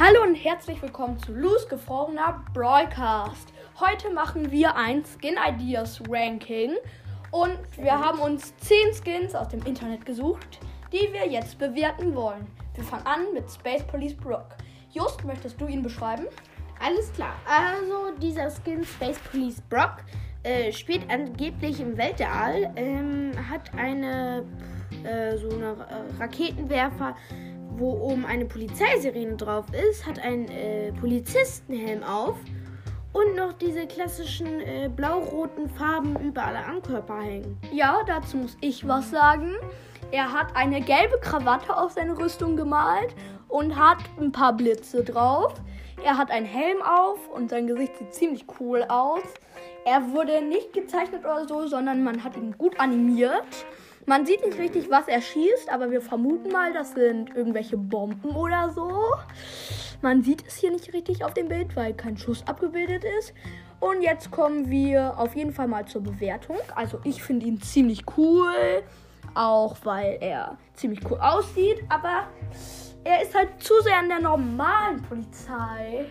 Hallo und herzlich willkommen zu Losgefrorener Broadcast. Heute machen wir ein Skin Ideas Ranking und wir haben uns 10 Skins aus dem Internet gesucht, die wir jetzt bewerten wollen. Wir fangen an mit Space Police Brock. Just, möchtest du ihn beschreiben? Alles klar. Also dieser Skin Space Police Brock äh, spielt angeblich im Weltall, ähm, hat eine äh, so eine Raketenwerfer, wo oben eine Polizeisirene drauf ist, hat einen äh, Polizistenhelm auf und noch diese klassischen äh, blau-roten Farben überall am Körper hängen. Ja, dazu muss ich was sagen. Er hat eine gelbe Krawatte auf seine Rüstung gemalt und hat ein paar Blitze drauf. Er hat einen Helm auf und sein Gesicht sieht ziemlich cool aus. Er wurde nicht gezeichnet oder so, sondern man hat ihn gut animiert. Man sieht nicht richtig, was er schießt, aber wir vermuten mal, das sind irgendwelche Bomben oder so. Man sieht es hier nicht richtig auf dem Bild, weil kein Schuss abgebildet ist. Und jetzt kommen wir auf jeden Fall mal zur Bewertung. Also ich finde ihn ziemlich cool, auch weil er ziemlich cool aussieht, aber er ist halt zu sehr an der normalen Polizei,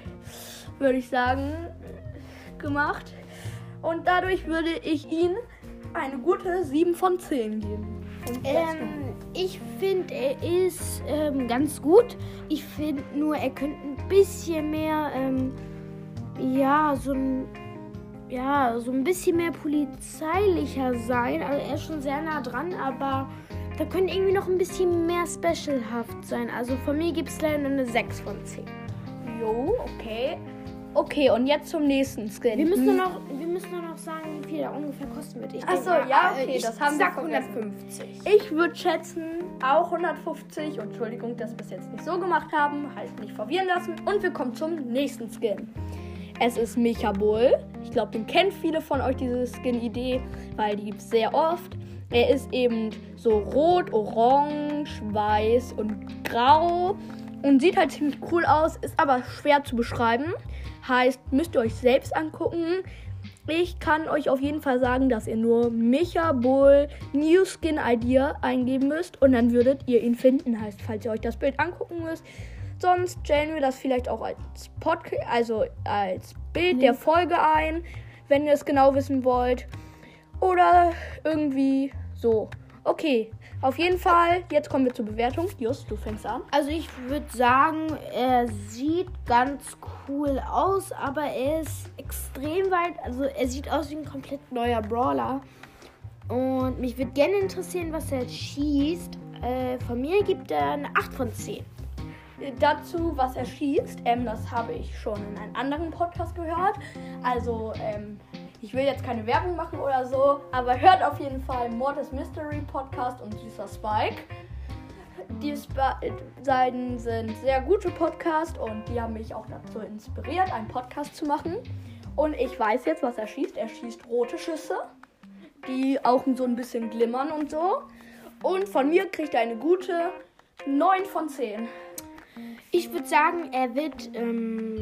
würde ich sagen, gemacht. Und dadurch würde ich ihn eine gute 7 von 10 geben. Ähm, ich finde, er ist ähm, ganz gut. Ich finde nur, er könnte ein bisschen mehr, ähm, ja, so ein, ja, so ein bisschen mehr polizeilicher sein. Also er ist schon sehr nah dran, aber da könnte irgendwie noch ein bisschen mehr specialhaft sein. Also von mir gibt es leider nur eine 6 von 10. Jo, okay. Okay, und jetzt zum nächsten Skin. Wir müssen nur noch, müssen nur noch sagen, wie viel der ungefähr kosten wird. Ich Ach denk so, mal, ja, äh, okay, ich das haben wir sag vergessen. 150. Ich würde schätzen, auch 150. Und Entschuldigung, dass wir es jetzt nicht so gemacht haben. Halt nicht verwirren lassen. Und wir kommen zum nächsten Skin. Es ist Mecha Bull. Ich glaube, den kennt viele von euch, diese Skin-Idee, weil die gibt es sehr oft. Er ist eben so rot, orange, weiß und grau. Und sieht halt ziemlich cool aus, ist aber schwer zu beschreiben. Heißt, müsst ihr euch selbst angucken. Ich kann euch auf jeden Fall sagen, dass ihr nur Micha Bull New Skin Idea eingeben müsst und dann würdet ihr ihn finden. Heißt, falls ihr euch das Bild angucken müsst. Sonst stellen wir das vielleicht auch als Podcast, also als Bild der Folge ein, wenn ihr es genau wissen wollt. Oder irgendwie so. Okay, auf jeden Fall, jetzt kommen wir zur Bewertung. Just, du fängst an. Also ich würde sagen, er sieht ganz cool aus, aber er ist extrem weit. Also er sieht aus wie ein komplett neuer Brawler. Und mich würde gerne interessieren, was er schießt. Äh, von mir gibt er eine 8 von 10. Äh, Dazu, was er schießt, ähm, das habe ich schon in einem anderen Podcast gehört. Also, ähm, ich will jetzt keine Werbung machen oder so, aber hört auf jeden Fall Mortis Mystery Podcast und Süßer Spike. Die Seiten sind sehr gute Podcasts und die haben mich auch dazu inspiriert, einen Podcast zu machen. Und ich weiß jetzt, was er schießt. Er schießt rote Schüsse, die auch so ein bisschen glimmern und so. Und von mir kriegt er eine gute 9 von 10. Ich würde sagen, er wird. Ähm,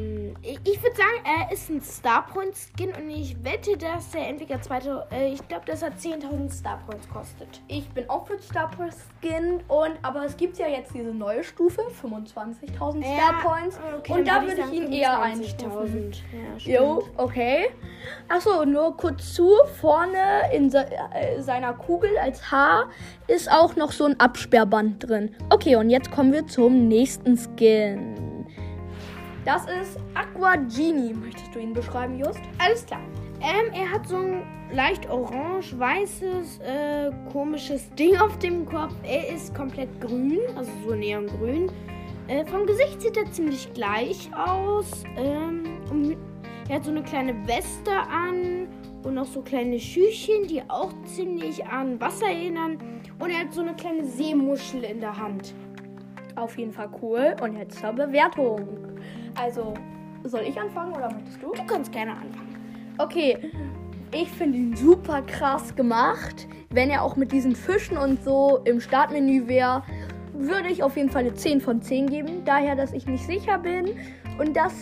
ich ich würde sagen, er ist ein Starpoint Skin und ich wette, dass der entweder zweite. Äh, ich glaube, dass er 10.000 Starpoints kostet. Ich bin auch für Star Points Skin und aber es gibt ja jetzt diese neue Stufe, 25.000 Star Points okay, und da würde würd ich ihn eher 25.000. einstufen. Ja. Jo, okay. Achso, nur kurz zu. Vorne in se äh, seiner Kugel als Haar ist auch noch so ein Absperrband drin. Okay, und jetzt kommen wir zum nächsten Skin. Das ist Aqua Genie. Möchtest du ihn beschreiben, Just? Alles klar. Ähm, er hat so ein leicht orange-weißes, äh, komisches Ding auf dem Kopf. Er ist komplett grün, also so neongrün. Äh, vom Gesicht sieht er ziemlich gleich aus. Ähm, er hat so eine kleine Weste an und noch so kleine Schüchchen, die auch ziemlich an Wasser erinnern. Und er hat so eine kleine Seemuschel in der Hand. Auf jeden Fall cool. Und jetzt zur Bewertung. Also, soll ich anfangen oder möchtest du? Du kannst gerne anfangen. Okay, ich finde ihn super krass gemacht. Wenn er auch mit diesen Fischen und so im Startmenü wäre, würde ich auf jeden Fall eine 10 von 10 geben. Daher, dass ich nicht sicher bin und dass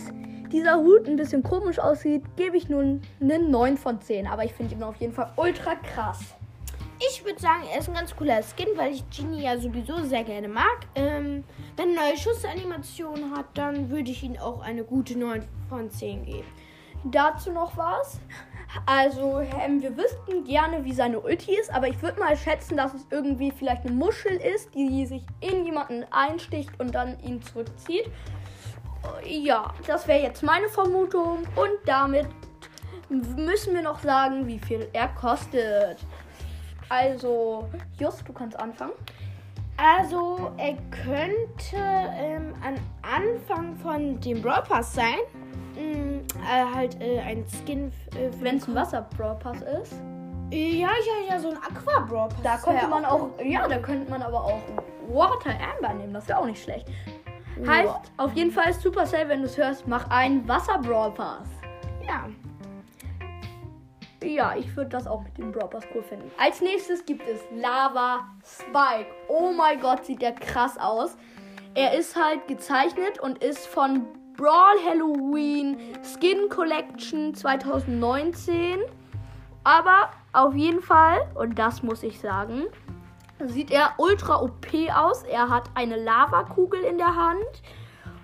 dieser Hut ein bisschen komisch aussieht, gebe ich nun eine 9 von 10. Aber ich finde ihn auf jeden Fall ultra krass. Ich würde sagen, er ist ein ganz cooler Skin, weil ich Genie ja sowieso sehr gerne mag. Ähm, wenn er neue Schussanimation hat, dann würde ich ihm auch eine gute 9 von 10 geben. Dazu noch was. Also, ähm, wir wüssten gerne, wie seine Ulti ist, aber ich würde mal schätzen, dass es irgendwie vielleicht eine Muschel ist, die sich in jemanden einsticht und dann ihn zurückzieht. Ja, das wäre jetzt meine Vermutung. Und damit müssen wir noch sagen, wie viel er kostet. Also, Just, du kannst anfangen. Also, er könnte ähm, am Anfang von dem Brawl Pass sein. Mm, äh, halt äh, ein Skin. Äh, für Wenn es ein Wasser Brawl Pass ist. Ja, ja, ja, so ein Aqua Brawl Pass. Da könnte ja man auch, ja, da könnte man aber auch Water Amber nehmen. Das wäre auch nicht schlecht. Heißt, auf jeden Fall Supercell, wenn du es hörst, mach einen Wasser Brawl Pass. Ja. Ja, ich würde das auch mit dem Brawl Pass cool finden. Als nächstes gibt es Lava Spike. Oh mein Gott, sieht der krass aus. Er ist halt gezeichnet und ist von Brawl Halloween Skin Collection 2019. Aber auf jeden Fall, und das muss ich sagen, sieht er ultra OP aus. Er hat eine Lavakugel in der Hand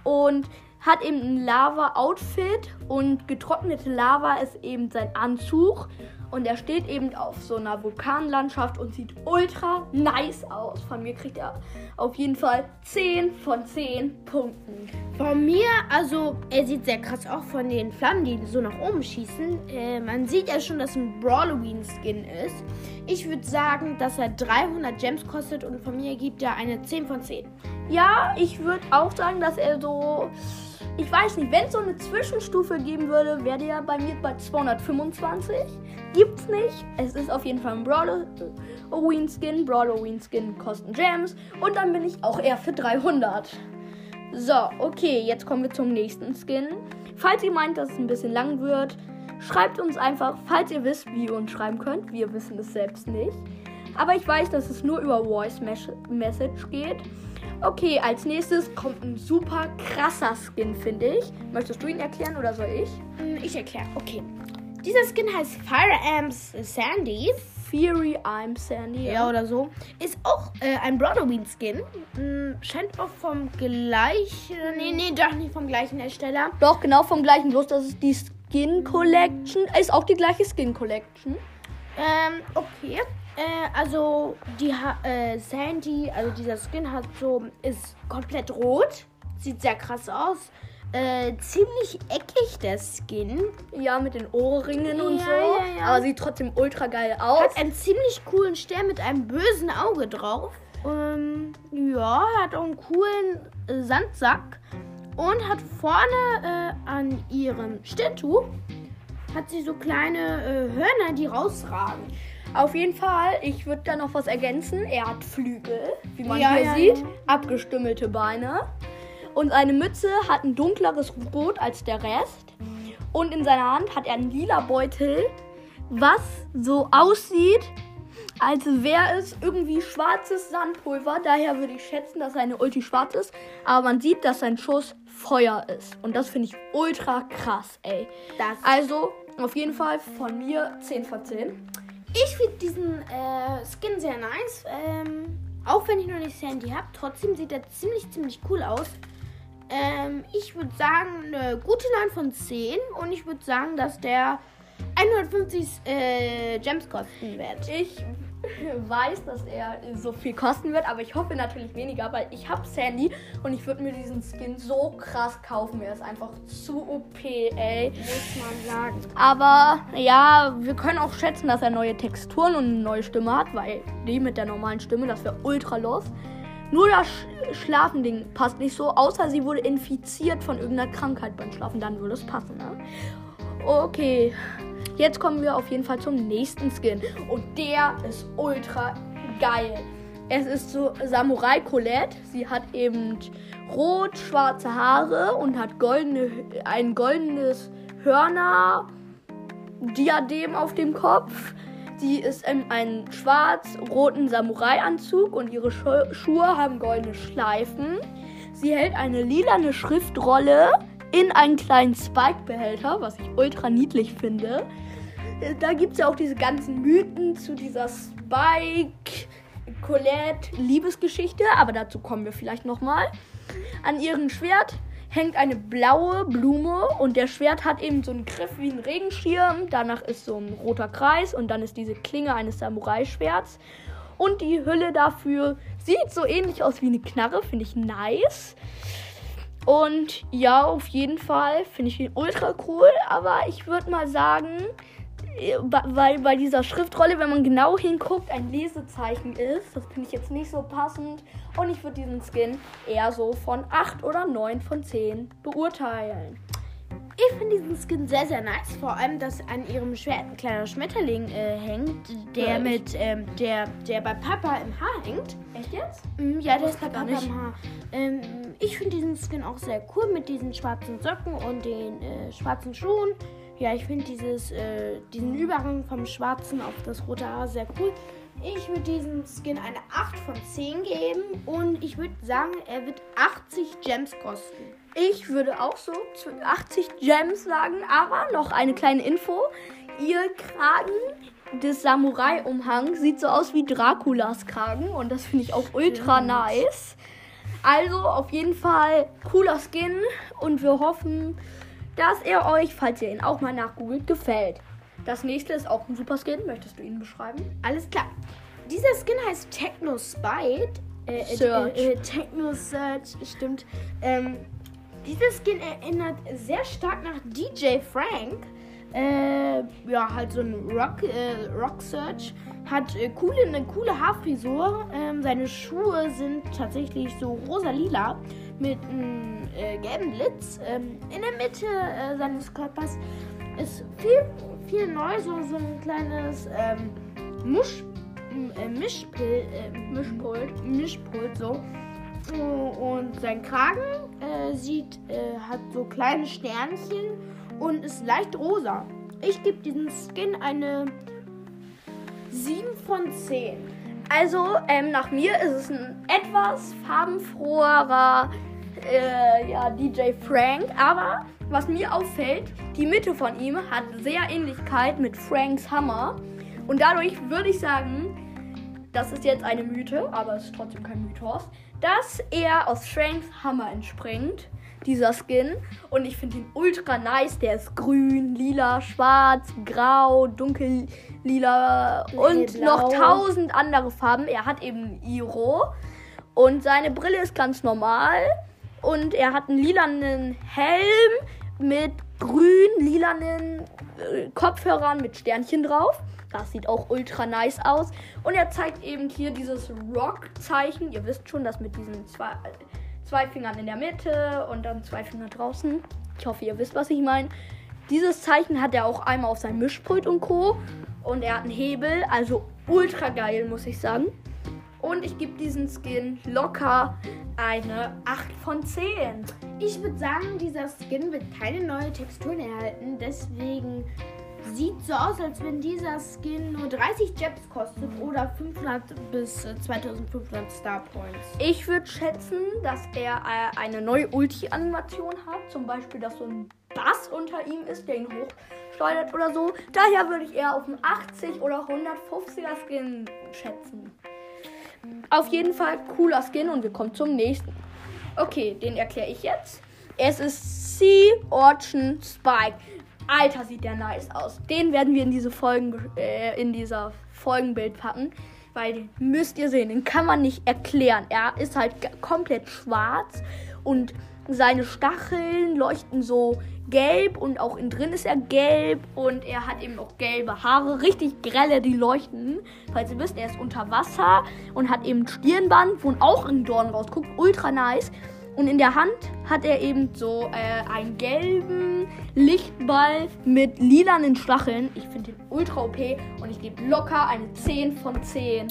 und hat eben ein Lava-Outfit und getrocknete Lava ist eben sein Anzug. Und er steht eben auf so einer Vulkanlandschaft und sieht ultra nice aus. Von mir kriegt er auf jeden Fall 10 von 10 Punkten. Von mir, also er sieht sehr krass aus von den Flammen, die so nach oben schießen. Äh, man sieht ja schon, dass ein Brawloween-Skin ist. Ich würde sagen, dass er 300 Gems kostet und von mir gibt er eine 10 von 10. Ja, ich würde auch sagen, dass er so. Ich weiß nicht, wenn es so eine Zwischenstufe geben würde, wäre der bei mir bei 225. Gibt's nicht. Es ist auf jeden Fall ein Brawloween Skin. Brawloween Skin kosten Gems. Und dann bin ich auch eher für 300. So, okay, jetzt kommen wir zum nächsten Skin. Falls ihr meint, dass es ein bisschen lang wird, schreibt uns einfach, falls ihr wisst, wie ihr uns schreiben könnt. Wir wissen es selbst nicht. Aber ich weiß, dass es nur über Voice Mes- Message geht. Okay, als nächstes kommt ein super krasser Skin, finde ich. Möchtest du ihn erklären oder soll ich? Hm, Ich erkläre. Okay. Dieser Skin heißt Fire Amps Sandy. Fury, I'm Sandy. Ja, oder so. Ist auch äh, ein Brawloween-Skin. Hm, scheint auch vom gleichen. Nee, nee, doch nicht vom gleichen Hersteller. Doch, genau vom gleichen. Bloß, das ist die Skin Collection. Ist auch die gleiche Skin Collection. Ähm, okay. Äh, also die ha äh, Sandy, also dieser Skin hat so, ist komplett rot. Sieht sehr krass aus. Äh, ziemlich eckig der Skin. Ja, mit den Ohrringen und Ja, so. ja, ja. Aber sieht trotzdem ultra geil aus. Hat einen ziemlich coolen Stern mit einem bösen Auge drauf. Ähm, ja, hat auch einen coolen äh, Sandsack. Und hat vorne äh, an ihrem Stirntuch hat sie so kleine äh, Hörner, die rausragen. Auf jeden Fall, ich würde da noch was ergänzen. Er hat Flügel, wie man Ja, hier ja, sieht. ja. Abgestümmelte Beine. Und seine Mütze hat ein dunkleres Rot als der Rest. Und in seiner Hand hat er einen lila Beutel, was so aussieht, als wäre es irgendwie schwarzes Sandpulver. Daher würde ich schätzen, dass seine Ulti schwarz ist. Aber man sieht, dass sein Schuss Feuer ist. Und das finde ich ultra krass, ey. Das Also, auf jeden Fall von mir 10 von 10. Ich finde diesen äh, Skin sehr nice. Ähm, auch wenn ich noch nicht Sandy habe, trotzdem sieht er ziemlich, ziemlich cool aus. Ähm, ich würde sagen, eine gute 9 von 10. Und ich würde sagen, dass der 150 äh, Gems kosten wird. Ich weiß, dass er so viel kosten wird, aber ich hoffe natürlich weniger, weil ich habe Sandy und ich würde mir diesen Skin so krass kaufen. Er ist einfach zu OP, ey. Muss man sagen. Aber ja, wir können auch schätzen, dass er neue Texturen und eine neue Stimme hat, weil die mit der normalen Stimme, das wäre ultra los. Nur das Sch Schlafending passt nicht so, außer sie wurde infiziert von irgendeiner Krankheit beim Schlafen, dann würde es passen, ne? Okay, jetzt kommen wir auf jeden Fall zum nächsten Skin und der ist ultra geil. Es ist so Samurai Colette. Sie hat eben rot-schwarze Haare und hat goldene, ein goldenes Hörner Diadem auf dem Kopf. Sie ist in einem schwarz-roten Samurai-Anzug und ihre Schu Schuhe haben goldene Schleifen. Sie hält eine lilane Schriftrolle in einen kleinen Spike-Behälter, was ich ultra niedlich finde. Äh, Da gibt es ja auch diese ganzen Mythen zu dieser Spike, Colette, Liebesgeschichte, aber dazu kommen wir vielleicht nochmal. An ihrem Schwert hängt eine blaue Blume und der Schwert hat eben so einen Griff wie ein Regenschirm. Danach ist so ein roter Kreis und dann ist diese Klinge eines Samurai-Schwerts. Und die Hülle dafür sieht so ähnlich aus wie eine Knarre, finde ich nice. Und ja, auf jeden Fall finde ich ihn ultra cool, aber ich würde mal sagen, äh, weil bei dieser Schriftrolle, wenn man genau hinguckt, ein Lesezeichen ist. Das finde ich jetzt nicht so passend. Und ich würde diesen Skin eher so von 8 oder 9 von 10 beurteilen. Ich finde diesen Skin sehr, sehr nice. Vor allem, dass an ihrem Schwert ein kleiner Schmetterling äh, hängt, der Ja, mit, ähm, der, der bei Papa im Haar hängt. Echt jetzt? Mm, Ja, der ist bei Papa nicht. im Haar. Ähm, ich finde diesen Skin auch sehr cool mit diesen schwarzen Socken und den äh, schwarzen Schuhen. Ja, ich finde dieses, äh, diesen Übergang vom schwarzen auf das rote Haar sehr cool. Ich würde diesem Skin eine 8 von 10 geben und ich würde sagen, er wird 80 Gems kosten. Ich würde auch so zu 80 Gems sagen, aber noch eine kleine Info. Ihr Kragen des Samurai-Umhangs sieht so aus wie Draculas Kragen und das finde ich auch ultra Stimmt. nice. Also auf jeden Fall cooler Skin und wir hoffen, dass er euch, falls ihr ihn auch mal nachgoogelt, gefällt. Das nächste ist auch ein super Skin. Möchtest du ihn beschreiben? Alles klar. Dieser Skin heißt Techno Spite. Äh, äh, Search. Äh, äh, Techno Search, stimmt. Ähm, dieser Skin erinnert sehr stark nach DJ Frank. Äh, ja, halt so ein Rock, äh, Rock Search. Hat äh, coole, eine coole Haarfrisur. Ähm, seine Schuhe sind tatsächlich so rosa-lila mit einem äh, gelben Blitz. Ähm, in der Mitte äh, seines Körpers ist viel, viel neu, so, so ein kleines ähm, Musch, äh, Mischpil, äh, Mischpult. Mischpult so. Und sein Kragen äh, sieht, äh, hat so kleine Sternchen und ist leicht rosa. Ich gebe diesem Skin eine 7 von 10. Also, ähm, nach mir ist es ein etwas farbenfroherer äh, ja, DJ Frank. Aber was mir auffällt, die Mitte von ihm hat sehr Ähnlichkeit mit Franks Hammer. Und dadurch würde ich sagen, das ist jetzt eine Mythe, aber es ist trotzdem kein Mythos, dass er aus Franks Hammer entspringt, dieser Skin. Und ich finde ihn ultra nice. Der ist grün, lila, schwarz, grau, dunkellila und Blau. noch tausend andere Farben. Er hat eben Iro und seine Brille ist ganz normal. Und er hat einen lilanen Helm mit grün-lilanen äh, Kopfhörern mit Sternchen drauf. Das sieht auch ultra nice aus. Und er zeigt eben hier dieses Rock-Zeichen. Ihr wisst schon, das mit diesen zwei, zwei Fingern in der Mitte und dann zwei Finger draußen. Ich hoffe, ihr wisst, was ich meine. Dieses Zeichen hat er auch einmal auf seinem Mischpult und Co. Und er hat einen Hebel, also ultra geil, muss ich sagen. Und ich gebe diesen Skin locker eine 8 von 10. Ich würde sagen, dieser Skin wird keine neue Texturen erhalten. Deswegen sieht so aus, als wenn dieser Skin nur 30 Gems kostet oder 500 bis äh, 2500 Star Points. Ich würde schätzen, dass er äh, eine neue Ulti-Animation hat. Zum Beispiel, dass so ein Bass unter ihm ist, der ihn hochsteuert oder so. Daher würde ich eher auf einen 80 oder 150er Skin schätzen. Auf jeden Fall cooler Skin und wir kommen zum nächsten. Okay, den erkläre ich jetzt. Es ist Sea Orchard Spike. Alter, sieht der nice aus. Den werden wir in diese Folgen, äh, in dieser Folgenbild packen. Weil den müsst ihr sehen, den kann man nicht erklären. Er ist halt komplett schwarz und seine Stacheln leuchten so gelb und auch innen drin ist er gelb und er hat eben auch gelbe Haare, richtig grelle, die leuchten. Falls ihr wisst, er ist unter Wasser und hat eben Stirnband, wo auch ein Dorn rausguckt, ultra nice. Und in der Hand hat er eben so äh, einen gelben Lichtball mit lilanen Stacheln. Ich finde den ultra OP und ich gebe locker eine 10 von 10.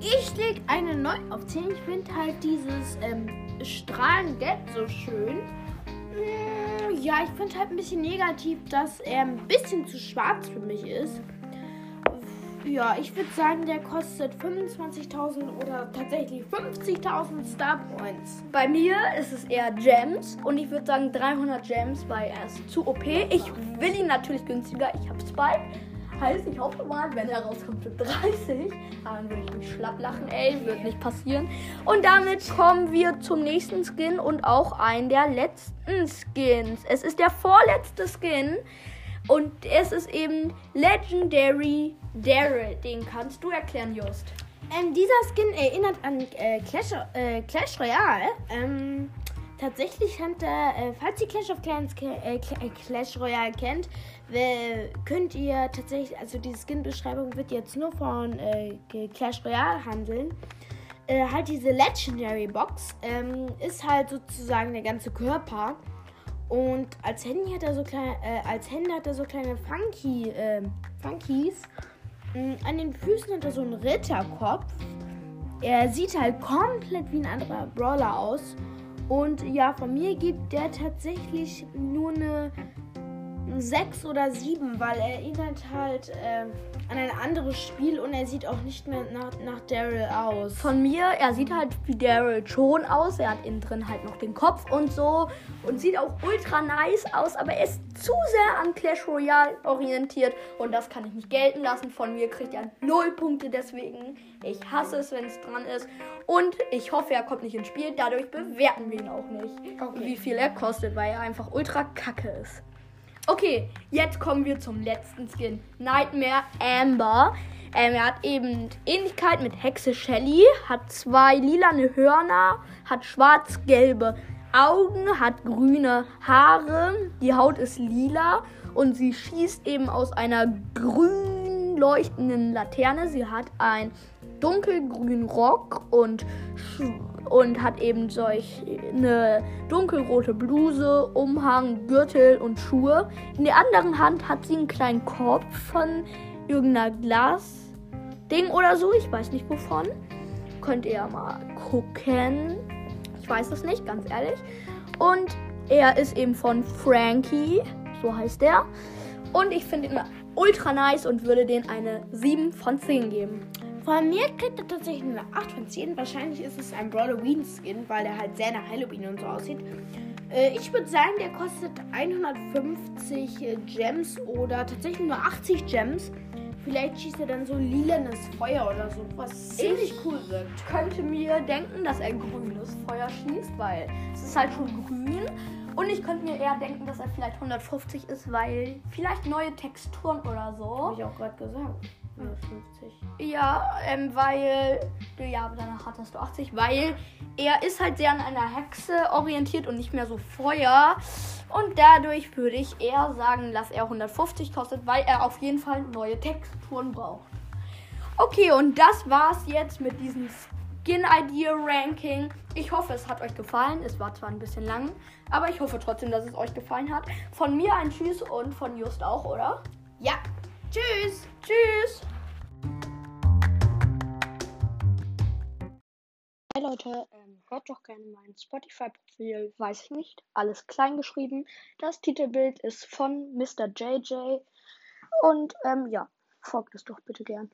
Ich leg eine 9 auf 10. Ich finde halt dieses ähm, Strahlengelb so schön. Mm, Ja, ich finde halt ein bisschen negativ, dass er ein bisschen zu schwarz für mich ist. Ja, ich würde sagen, der kostet 25.000 oder tatsächlich 50.000 Star Points. Bei mir ist es eher Gems und ich würde sagen 300 Gems, weil er ist zu OP. Ich will ihn natürlich günstiger, ich habe Spike. Heißt, ich hoffe mal, wenn er rauskommt für 30, dann würde ich mich schlapp lachen, ey, wird nicht passieren. Und damit kommen wir zum nächsten Skin und auch einen der letzten Skins. Es ist der vorletzte Skin und es ist eben Legendary Daryl. Den kannst du erklären, Just. Ähm, dieser Skin erinnert an äh, Clash, äh, Clash Royale. Ähm, tatsächlich hat er, äh, falls ihr Clash of Clans äh, Clash Royale kennt, könnt ihr tatsächlich, also die Skin-Beschreibung wird jetzt nur von äh, Clash Royale handeln. Äh, halt diese Legendary Box ähm, ist halt sozusagen der ganze Körper. Und als Handy hat er so kleine, äh, als Hände hat er so kleine Funky, äh, Funkies. Ähm, an den Füßen hat er so einen Ritterkopf. Er sieht halt komplett wie ein anderer Brawler aus. Und ja, von mir gibt der tatsächlich nur eine 6 oder 7, weil er erinnert halt äh, an ein anderes Spiel und er sieht auch nicht mehr nach, nach Daryl aus. Von mir, er sieht halt wie Daryl schon aus. Er hat innen drin halt noch den Kopf und so und sieht auch ultra nice aus, aber er ist zu sehr an Clash Royale orientiert und das kann ich nicht gelten lassen. Von mir kriegt er 0 Punkte deswegen. Ich hasse es, wenn es dran ist. Und ich hoffe, er kommt nicht ins Spiel. Dadurch bewerten wir ihn auch nicht, okay. wie viel er kostet, weil er einfach ultra kacke ist. Okay, jetzt kommen wir zum letzten Skin. Nightmare Amber. Ähm, er hat eben Ähnlichkeit mit Hexe Shelly, hat zwei lilane Hörner, hat schwarz-gelbe Augen, hat grüne Haare, die Haut ist lila und sie schießt eben aus einer grün leuchtenden Laterne. Sie hat einen dunkelgrünen Rock und und hat eben solch eine dunkelrote Bluse, Umhang, Gürtel und Schuhe. In der anderen Hand hat sie einen kleinen Korb von irgendeiner Glasding oder so. Ich weiß nicht wovon. Könnt ihr mal gucken. Ich weiß es nicht, ganz ehrlich. Und er ist eben von Frankie, so heißt er. Und ich finde ihn ultra nice und würde den eine 7 von 10 geben. Von mir kriegt er tatsächlich eine 8 von 10. Wahrscheinlich ist es ein Halloween-Skin, weil der halt sehr nach Halloween und so aussieht. Äh, ich würde sagen, der kostet 150 äh, Gems oder tatsächlich nur 80 Gems. Vielleicht schießt er dann so lilanes Feuer oder so, was ziemlich cool wirkt. Ich könnte mir denken, dass er grünes Feuer schießt, weil es ist halt schon grün. Und ich könnte mir eher denken, dass er vielleicht 150 ist, weil vielleicht neue Texturen oder so. Habe ich auch gerade gesagt. 150. Ja, ähm, weil. Ja, aber danach hattest du 80, weil er ist halt sehr an einer Hexe orientiert und nicht mehr so Feuer. Und dadurch würde ich eher sagen, dass er 150 kostet, weil er auf jeden Fall neue Texturen braucht. Okay, und das war's jetzt mit diesem Skin Idea Ranking. Ich hoffe, es hat euch gefallen. Es war zwar ein bisschen lang, aber ich hoffe trotzdem, dass es euch gefallen hat. Von mir ein Tschüss und von Just auch, oder? Ja. Tschüss. Tschüss. Hey Leute, ähm, hört doch gerne mein Spotify-Profil, weiß ich nicht, alles klein geschrieben. Das Titelbild ist von Mr. JJ und ähm, ja, folgt es doch bitte gern.